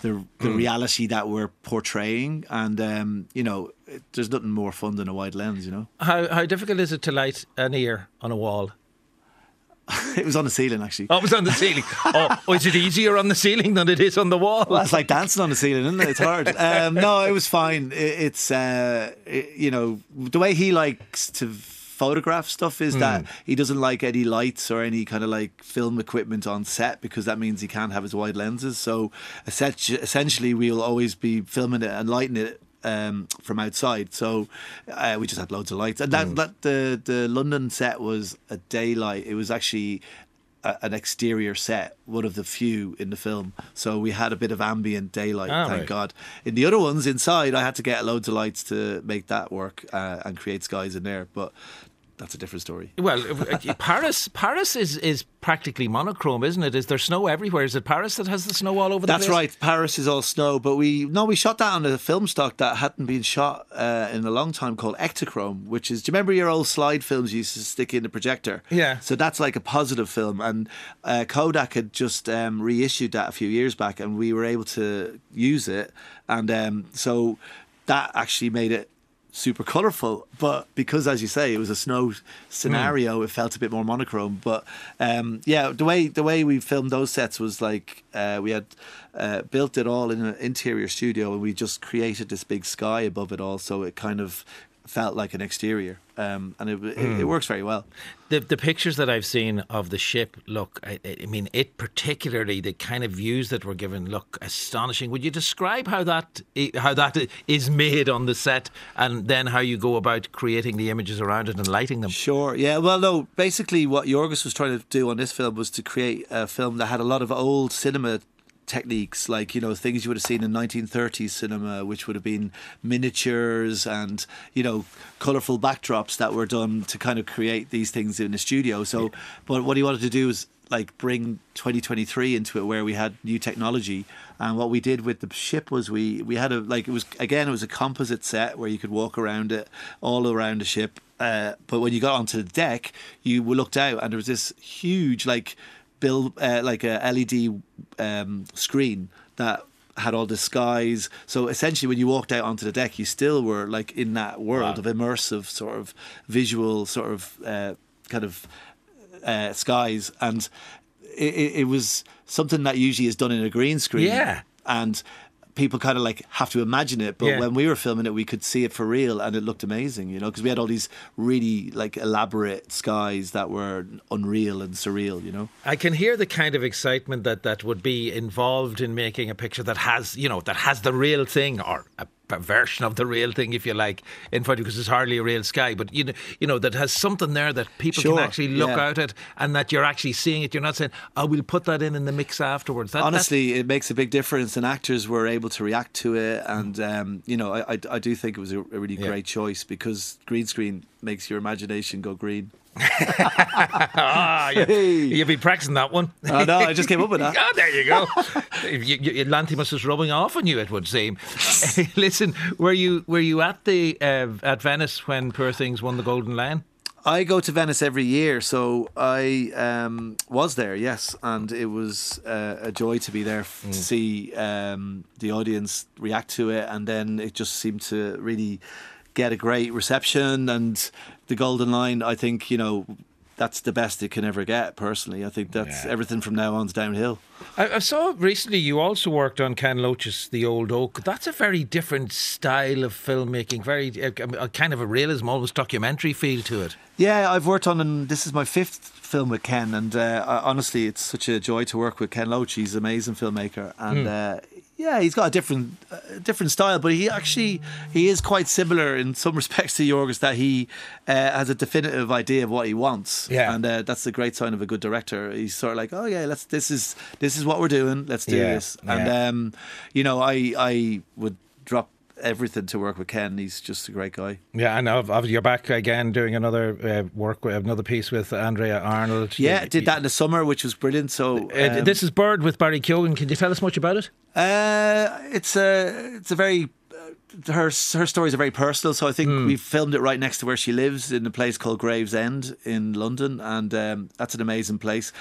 the the reality that we're portraying. And um, you know, it, there's nothing more fun than a wide lens. You know, How how difficult is it to light an ear on a wall? it was on the ceiling actually. Oh, it was on the ceiling. oh, oh, is it easier on the ceiling than it is on the wall? Well, it's like dancing on the ceiling, isn't it? It's hard. Um, no, it was fine. It, it's uh, it- you know the way he likes to photograph stuff is that he doesn't like any lights or any kind of like film equipment on set because that means he can't have his wide lenses. So essentially, we'll always be filming it and lighting it. Um, from outside, so uh, we just had loads of lights, and that, that the the London set was a daylight. It was actually a, an exterior set, one of the few in the film. So we had a bit of ambient daylight, Ah, thank right. God. In the other ones inside, I had to get loads of lights to make that work uh, and create skies in there. But that's a different story. Well, uh, Paris Paris is is practically monochrome, isn't it? Is there snow everywhere? Is it Paris that has the snow all over the place? That's right. Paris is all snow, but we no, we shot that on a film stock that hadn't been shot uh, in a long time called Ektachrome, which is. Do you remember your old slide films you used to stick in the projector? Yeah. So that's like a positive film, and uh, Kodak had just um, reissued that a few years back, and we were able to use it, and um, so that actually made it super colorful but because as you say it was a snow scenario it felt a bit more monochrome. But um yeah the way the way we filmed those sets was like uh, we had uh, built it all in an interior studio and we just created this big sky above it all. So it kind of felt like an exterior um and it, it, it works very well The the pictures that I've seen of the ship look. I, I mean, it particularly the kind of views that were given look astonishing. Would you describe how that how that is made on the set, and then how you go about creating the images around it and lighting them? Sure. Yeah. Well, no. Basically, what Yorgos was trying to do on this film was to create a film that had a lot of old cinema techniques, like you know things you would have seen in 1930s cinema, which would have been miniatures and you know colorful backdrops that were done to kind of create these things in the studio. So, but what he wanted to do was like bring 2023 into it where we had new technology. And what we did with the ship was we we had a like it was again it was a composite set where you could walk around it all around the ship. Uh, but when you got onto the deck you looked out and there was this huge like bill uh, like a led um, screen that had all the skies so essentially when you walked out onto the deck you still were like in that world of immersive sort of visual sort of uh, kind of uh, skies, and it, it, it was something that usually is done in a green screen. Yeah. and people kind of like have to imagine it, but Yeah. when we were filming it, we could see it for real, and it looked amazing, you know, because we had all these really like elaborate skies that were unreal and surreal, you know. I can hear the kind of excitement that that would be involved in making a picture that has, you know, that has the real thing or a, a version of the real thing, if you like, in front of you, because it's hardly a real sky. But you know, you know that has something there that people Sure, can actually look yeah. out at, and that you're actually seeing it. You're not saying, "Oh, we'll put that in in the mix afterwards." That, Honestly, it makes a big difference, and actors were able to react to it. And um, you know, I, I, I do think it was a, a really Yeah. great choice because green screen makes your imagination go green. Ah, you, you've been practicing that one. Oh, no, I just came up with that. Ah, there you go. you, you, Lanthimos is rubbing off on you. It would seem. Listen, were you were you at the uh, at Venice when Poor Things won the Golden Lion? I go to Venice every year, so I um, was there, yes, and it was uh, a joy to be there f- to see um, the audience react to it, and then it just seemed to really get a great reception. And the Golden Lion, I think, you know, that's the best it can ever get. Personally, I think that's Yeah. everything from now on's downhill. I, I saw recently you also worked on Ken Loach's The Old Oak. That's a very different style of filmmaking, very uh, a kind of a realism, almost documentary feel to it. Yeah, I've worked on, and this is my fifth film with Ken, and uh, honestly, it's such a joy to work with Ken Loach. He's an amazing filmmaker, and uh, yeah, he's got a different, uh, different style, but he actually he is quite similar in some respects to Yorgos. That he uh, has a definitive idea of what he wants, Yeah. and uh, that's the great sign of a good director. He's sort of like, oh yeah, let's this is this is what we're doing. Let's do Yeah, this, and yeah. um, you know, I I would drop everything to work with Ken. He's just a great guy. Yeah, and obviously you're back again doing another uh, work, with, another piece with Andrea Arnold. Yeah, You- did that in the summer, which was brilliant. So Uh, um, this is Bird with Barry Keoghan. Can you tell us much about it? Uh, it's a it's a very uh, her her stories are very personal. So I think Hmm. we filmed it right next to where she lives in a place called Gravesend in London, and um, that's an amazing place.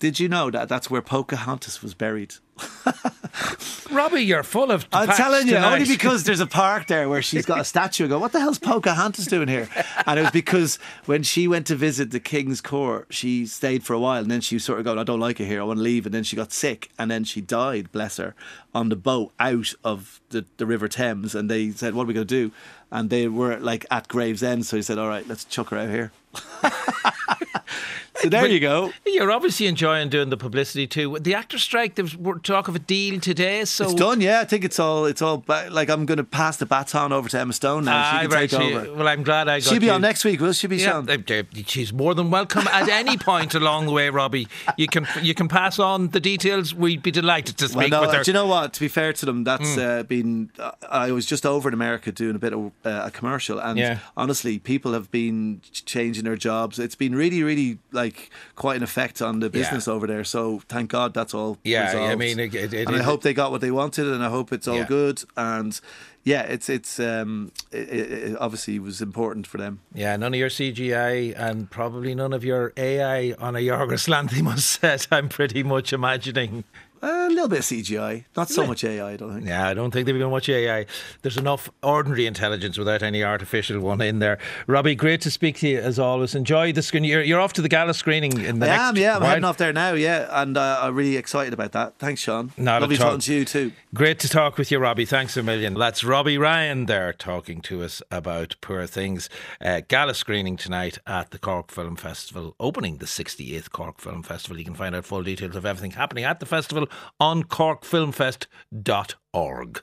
Did you know that that's where Pocahontas was buried? Robbie, you're full of. I'm telling you, tonight. only because there's a park there where she's got a statue. I go, what the hell's Pocahontas doing here? And it was because when she went to visit the King's Court, she stayed for a while and then she was sort of going, I don't like it here, I want to leave. And then she got sick and then she died, bless her, on the boat out of the, the River Thames. And they said, What are we going to do? And they were like at Gravesend. So he said, All right, let's chuck her out here. so there you go. You're obviously enjoying doing the publicity too. The actor strike. There was talk of a deal today. So It's done, yeah. I think it's all. It's all. Like I'm going to pass the baton over to Emma Stone now. Ah, she can right, take she- over. well, I'm glad I got She'll be you. on next week, will she? Be Yeah, Sean? uh, uh, she's more than welcome at any point along the way, Robbie. You can you can pass on the details. We'd be delighted to Well, speak no, with her. do you know what? To be fair to them, that's Mm. uh, been. Uh, I was just over in America doing a bit of uh, a commercial, and Yeah. honestly, people have been changing their jobs. It's been really, really like quite an effect on the business over there. So thank God that's all. Yeah, resolved. I mean, it- it- it- and I it- hope they got what they wanted, and I hope it's all Yeah. good. And yeah, it's it's um, it obviously was important for them. Yeah, none of your CGI and probably none of your AI on a Yorgos Lanthimos set. I'm pretty much imagining. A little bit of CGI, not so much AI. I don't think. Yeah, I don't think they've been much AI. There's enough ordinary intelligence without any artificial one in there. Robbie, great to speak to you as always. Enjoy the screen. You're, you're off to the gala screening in the I next am, yeah. I'm while. heading off there now, yeah, and uh, I'm really excited about that. Thanks, Sean. Not Lovely talking to you too. Great to talk with you, Robbie. Thanks a million. That's Robbie Ryan there talking to us about Poor Things. Uh, gala screening tonight at the Cork Film Festival, opening the 68th Cork Film Festival. You can find out full details of everything happening at the festival on corkfilmfest.org.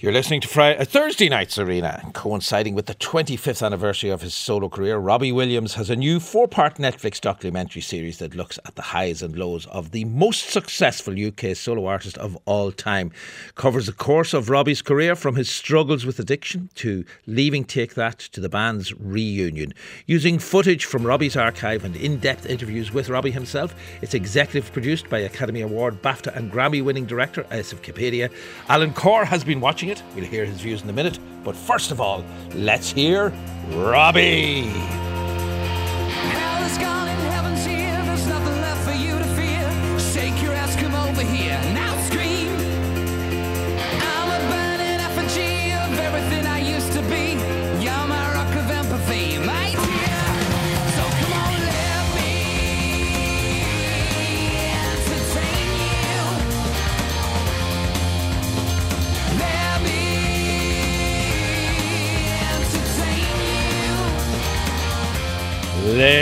You're listening to Friday, uh, Thursday Night's Arena, coinciding with the 25th anniversary of his solo career. Robbie Williams has a new four part Netflix documentary series that looks at the highs and lows of the most successful UK solo artist of all time. Covers the course of Robbie's career from his struggles with addiction to leaving Take That to the band's reunion. Using footage from Robbie's archive and in depth interviews with Robbie himself, it's executive produced by Academy Award, BAFTA, and Grammy winning director Asif Kapadia. Alan Corr has been watching it. We'll hear his views in a minute. But first of all, let's hear Robbie.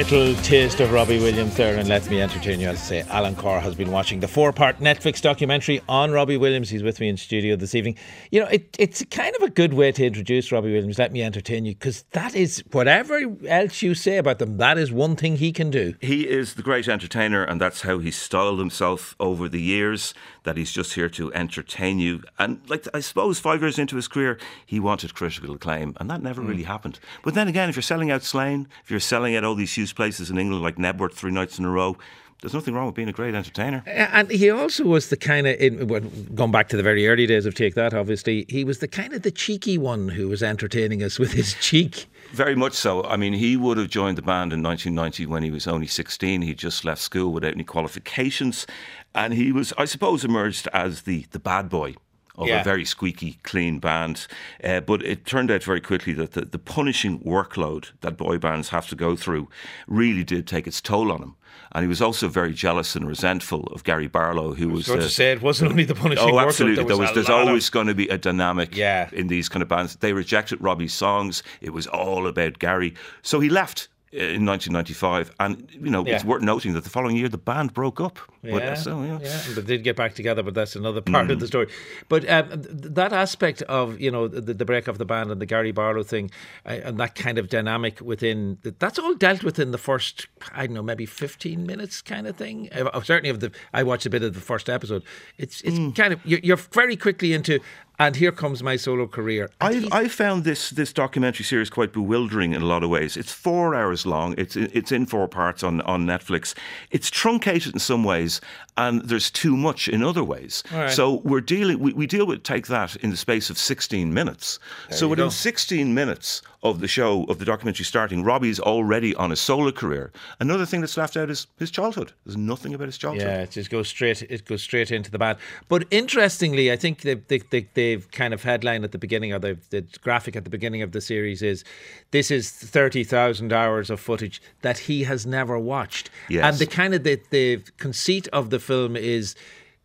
Little taste of Robbie Williams there, and let me entertain you. As I say, Alan Corr has been watching the four-part Netflix documentary on Robbie Williams. He's with me in studio this evening. You know, it, it's kind of a good way to introduce Robbie Williams. Let me entertain you, because that is whatever else you say about them. That is one thing he can do. He is the great entertainer, and that's how he's styled himself over the years. That he's just here to entertain you. And like I suppose, five years into his career, he wanted critical acclaim, and that never hmm. really happened. But then again, if you're selling out Slane, if you're selling out all these huge places in England like Knebworth three nights in a row. There's nothing wrong with being a great entertainer. And he also was the kind of, going back to the very early days of Take That, obviously, he was the kind of the cheeky one who was entertaining us with his cheek. Very much so. I mean, he would have joined the band in 1990 when he was only 16. He'd just left school without any qualifications. And he was, I suppose, emerged as the, the bad boy of Yeah. a very squeaky, clean band. Uh, but it turned out very quickly that the, the punishing workload that boy bands have to go through really did take its toll on him. And he was also very jealous and resentful of Gary Barlow, who was. going uh, to say it wasn't only the punishing Oh, absolutely. there There was was, there's lot of- always going to be a dynamic Yeah. in these kind of bands. They rejected Robbie's songs. It was all about Gary. So he left uh, in 1995. And, you know, it's worth noting that the following year the band broke up. Yeah, uh, so, yeah. yeah, they did get back together, but that's another part of the story. But um, that aspect of you know the, the break of the band and the Gary Barlow thing, uh, and that kind of dynamic within that's all dealt with in the first I don't know maybe fifteen minutes kind of thing. Uh, uh, certainly, of the I watched a bit of the first episode. It's it's kind of you're, you're very quickly into. And here comes my solo career. I, I found this this documentary series quite bewildering in a lot of ways. It's four hours long. It's it's in four parts on, on Netflix. It's truncated in some ways, and there's too much in other ways. Right. So we're dealing we, we deal with Take That in the space of 16 minutes. so within go. 16 minutes of the show of the documentary starting, Robbie's already on a solo career. Another thing that's left out is his childhood. There's nothing about his childhood. Yeah, it just goes straight. It goes straight into the band. But interestingly, I think they, they, they, they've kind of headline at the beginning, or the, the graphic at the beginning of the series is, "This is thirty thousand hours of footage that he has never watched." Yes. And the kind of the, the conceit of the film is,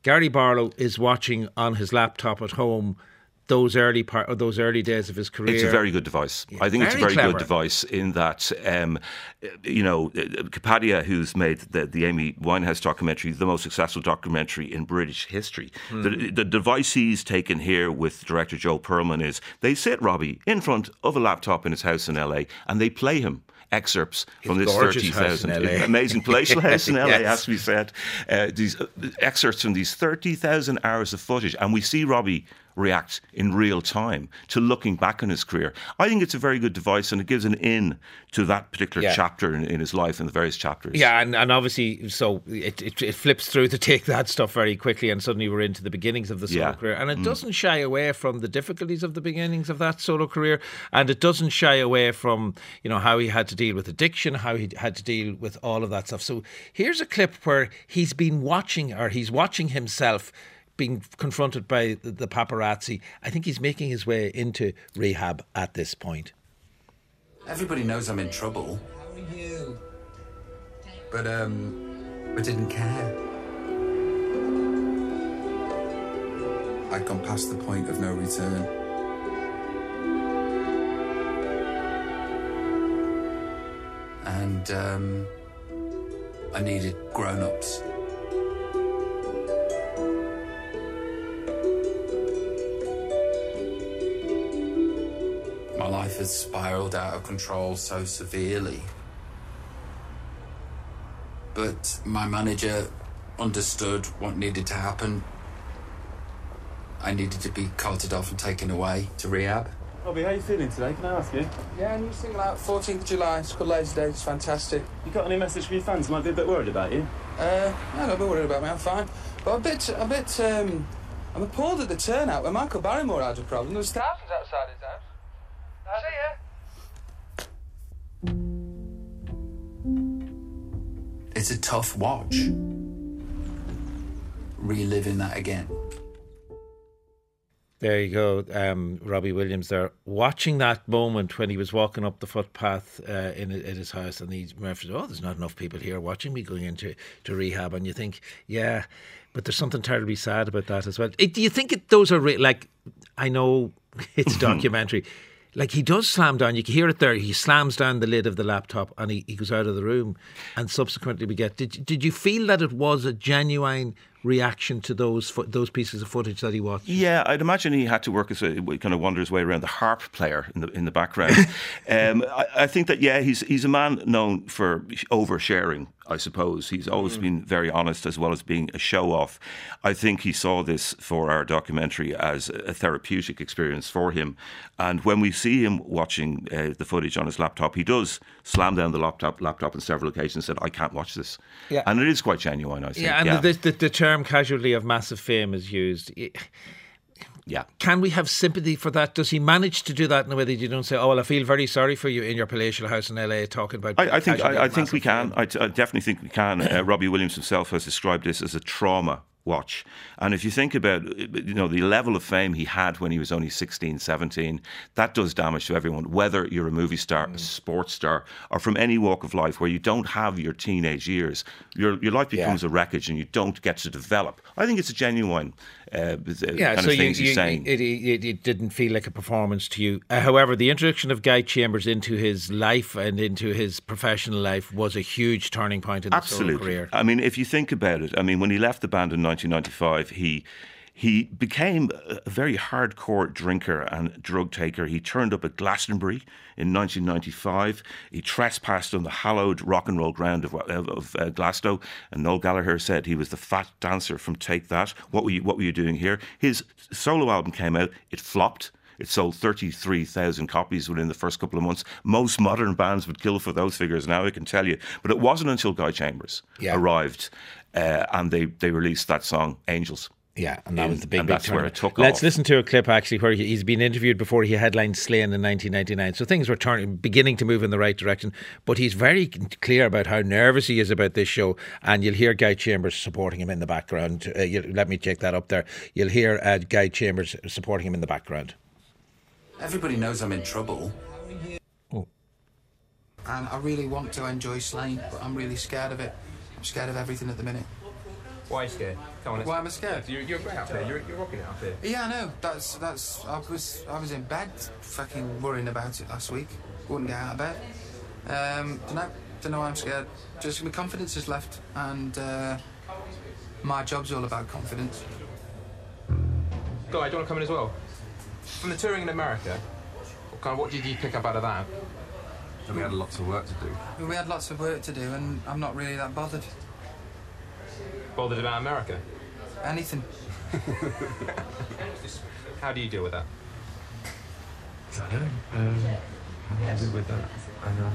Gary Barlow is watching on his laptop at home those early part or those early days of his career. It's a very good device. I think it's a very clever. good device in that, um, you know, Kapadia, who's made the, the Amy Winehouse documentary, the most successful documentary in British history. Hmm. The, the device he's taken here with director Joel Pearlman is they sit Robbie in front of a laptop in his house in LA and they play him. Excerpts from this gorgeous thirty house in thousand LA. amazing palatial house in LA, Yes. has to be said. Uh, these uh, excerpts from these thirty thousand hours of footage, and we see Robbie react in real time to looking back on his career. I think it's a very good device and it gives an in to that particular Yeah. chapter in, in his life and the various chapters. Yeah, and, and obviously, so it, it, it flips through to Take That stuff very quickly, and suddenly we're into the beginnings of the solo Yeah. career. And it Mm. doesn't shy away from the difficulties of the beginnings of that solo career, and it doesn't shy away from you know how he had to deal with addiction, how he had to deal with all of that stuff. So here's a clip where he's been watching, or he's watching himself. Being confronted by the- the paparazzi, I think he's making his way into rehab at this point. Everybody knows I'm in trouble. How are you? But, um, I didn't care. I'd gone past the point of no return. And, um, I needed grown ups. Life has spiraled out of control so severely. But my manager understood what needed to happen. I needed to be carted off and taken away to rehab. Robbie, how are you feeling today? Can I ask you? Yeah, new single out 14th of July. It's called Lazy Day. It's fantastic. You got any message for your fans? Might be a bit worried about you. Uh, no, don't be worried about me. I'm fine. But I'm a bit, a bit, um, I'm appalled at the turnout. When Michael Barrymore had a problem, there was thousands outside his house. It's a tough watch. Reliving that again. There you go, um, Robbie Williams. There, watching that moment when he was walking up the footpath uh, in in his house, and he referenced, "Oh, there's not enough people here watching me going into to rehab." And you think, yeah, but there's something terribly sad about that as well. It, do you think it, those are re- like? I know it's documentary. Like he does slam down. You can hear it there. He slams down the lid of the laptop and he, he goes out of the room. And subsequently, we get. Did did you feel that it was a genuine reaction to those those pieces of footage that he watched? Yeah, I'd imagine he had to work as a kind of wander his way around the harp player in the in the background. um, I, I think that yeah, he's he's a man known for oversharing. I suppose he's always been very honest as well as being a show off. I think he saw this for our documentary as a therapeutic experience for him. And when we see him watching uh, the footage on his laptop, he does slam down the laptop laptop on several occasions and said, "I can't watch this." Yeah. and it is quite genuine. I think. Yeah, and The, the the term "casualty of massive fame" is used. Yeah. Can we have sympathy for that? Does he manage to do that in a way that you don't say, "Oh well, I feel very sorry for you in your palatial house in LA," talking about? I, I think I, I think we can. I, t- I definitely think we can. Uh, Robbie Williams himself has described this as a trauma watch. And if you think about you know the level of fame he had when he was only 16, 17, that does damage to everyone, whether you're a movie star, Mm. a sports star, or from any walk of life where you don't have your teenage years. Your your life becomes a wreckage and you don't get to develop. I think it's a genuine uh, yeah, kind so of things you, he's you, saying. It, it, it didn't feel like a performance to you. Uh, however, the introduction of Guy Chambers into his life and into his professional life was a huge turning point in his career. I mean, if you think about it, I mean, when he left the band in 1995, he he became a very hardcore drinker and drug taker. He turned up at Glastonbury in 1995. He trespassed on the hallowed rock and roll ground of, of, of uh, Glasgow, and Noel Gallagher said he was the fat dancer from Take That. What were you What were you doing here? His solo album came out. It flopped. It sold 33,000 copies within the first couple of months. Most modern bands would kill for those figures now, I can tell you. But it wasn't until Guy Chambers Yeah. arrived uh, and they, they released that song, Angels. Yeah, and that was the big, and big that's where it took Let's off. listen to a clip actually where he- he's been interviewed before he headlined Slane in 1999. So things were turning, beginning to move in the right direction. But he's very clear about how nervous he is about this show, and you'll hear Guy Chambers supporting him in the background. Uh, you, let me check that up there. You'll hear uh, Guy Chambers supporting him in the background. Everybody knows I'm in trouble. Oh. And I really want to enjoy Slane, but I'm really scared of it. I'm scared of everything at the minute. Why are you scared? Come on. let's- Why am I scared? You're, you're great up there. You're, you're rocking it up here. Yeah, I know. That's that's. I was I was in bed, fucking worrying about it last week. Wouldn't get out of bed. Um, don't know. Don't know why I'm scared. Just my confidence has left, and uh, my job's all about confidence. Guy, do you want to come in as well? From the touring in America, what, kind of, what did you pick up out of that? we had lots of work to do. We had lots of work to do, and I'm not really that bothered. Bothered about America? Anything. How do you deal with that? I don't know. Um, how do I do with that? I know.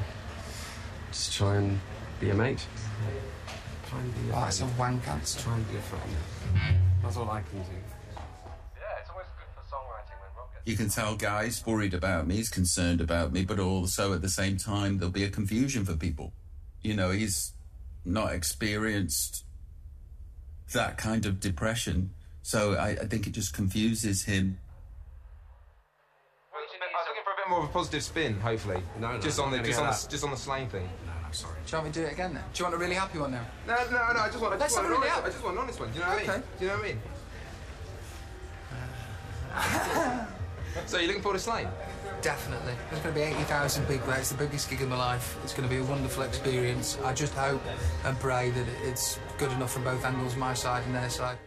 Just try and be a mate. Try and be a Oh, that's a friend. wank answer. Try and be a friend. That's all I can do. You can tell Guy's worried about me, he's concerned about me, but also at the same time, there'll be a confusion for people. You know, he's not experienced that kind of depression, so I, I think it just confuses him. I was looking for a bit more of a positive spin, hopefully. No, no, just on the just on the, that. just on the Slane thing. No, no, sorry. Do you want me to do it again then? Do you want a really happy one now? No, no, no. I just want, I Let's just want, have an a really honest, happy- I just want an honest one. Do you know what I mean? Do you know what I mean? so you're looking forward to Slane? Definitely. There's going to be 80,000 people there. It's the biggest gig of my life. It's going to be a wonderful experience. I just hope and pray that it's good enough from both angles, my side and their side.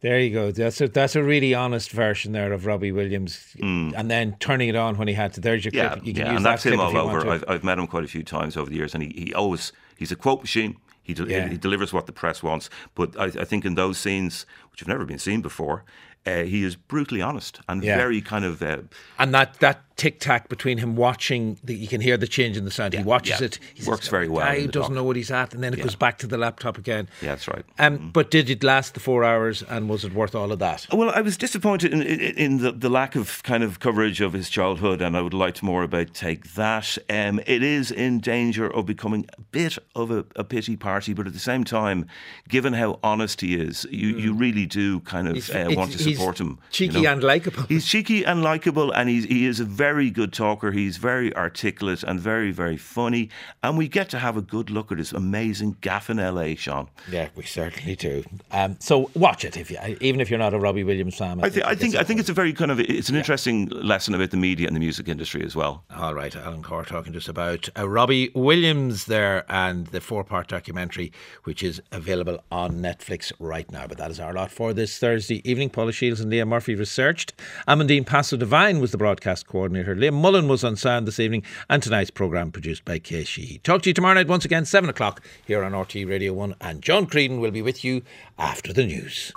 There you go. That's a that's a really honest version there of Robbie Williams, and then turning it on when he had to. There's your Yeah, clip. You can yeah, use and that that's him all if you want over. I've, I've met him quite a few times over the years, and he, he always he's a quote machine. He, del- Yeah. he delivers what the press wants. But I, I think in those scenes, which have never been seen before, uh, he is brutally honest and Yeah. very kind of uh, And that, that tic tac between him watching, the, you can hear the change in the sound. he watches yeah. it. He Works says, very well the doesn't doc. know what he's at, and then it Yeah. goes back to the laptop again. yeah, that's right. Um, But did it last the four hours, and was it worth all of that? Well, I was disappointed in, in, in the, the lack of kind of coverage of his childhood, and I would like more about Take That. Um, it is in danger of becoming a bit of a, a pity party, but at the same time, given how honest he is, you, you really do kind of uh, want to support him. cheeky and likeable. He's cheeky and likable, and he's, he is a very good talker. He's very articulate and very, very funny. And we get to have a good look at this amazing gaff in LA, Sean. Yeah, we certainly do. Um, so watch it if you, even if you're not a Robbie Williams fan. I, th- I think I think it's a very kind of it's an interesting lesson about the media and the music industry as well. All right, Alan Corr talking to us about uh, Robbie Williams there and the four-part documentary, which is available on Netflix right now. But that is our lot for this Thursday evening. Paula Shields and Liam Murphy researched. Amandine Passo Divine was the broadcast coordinator. Liam Mullen was on sound this evening, and tonight's programme produced by Kay Sheehy. Talk to you tomorrow night once again, seven o'clock here on RTÉ Radio One, and John Creedon will be with you after the news.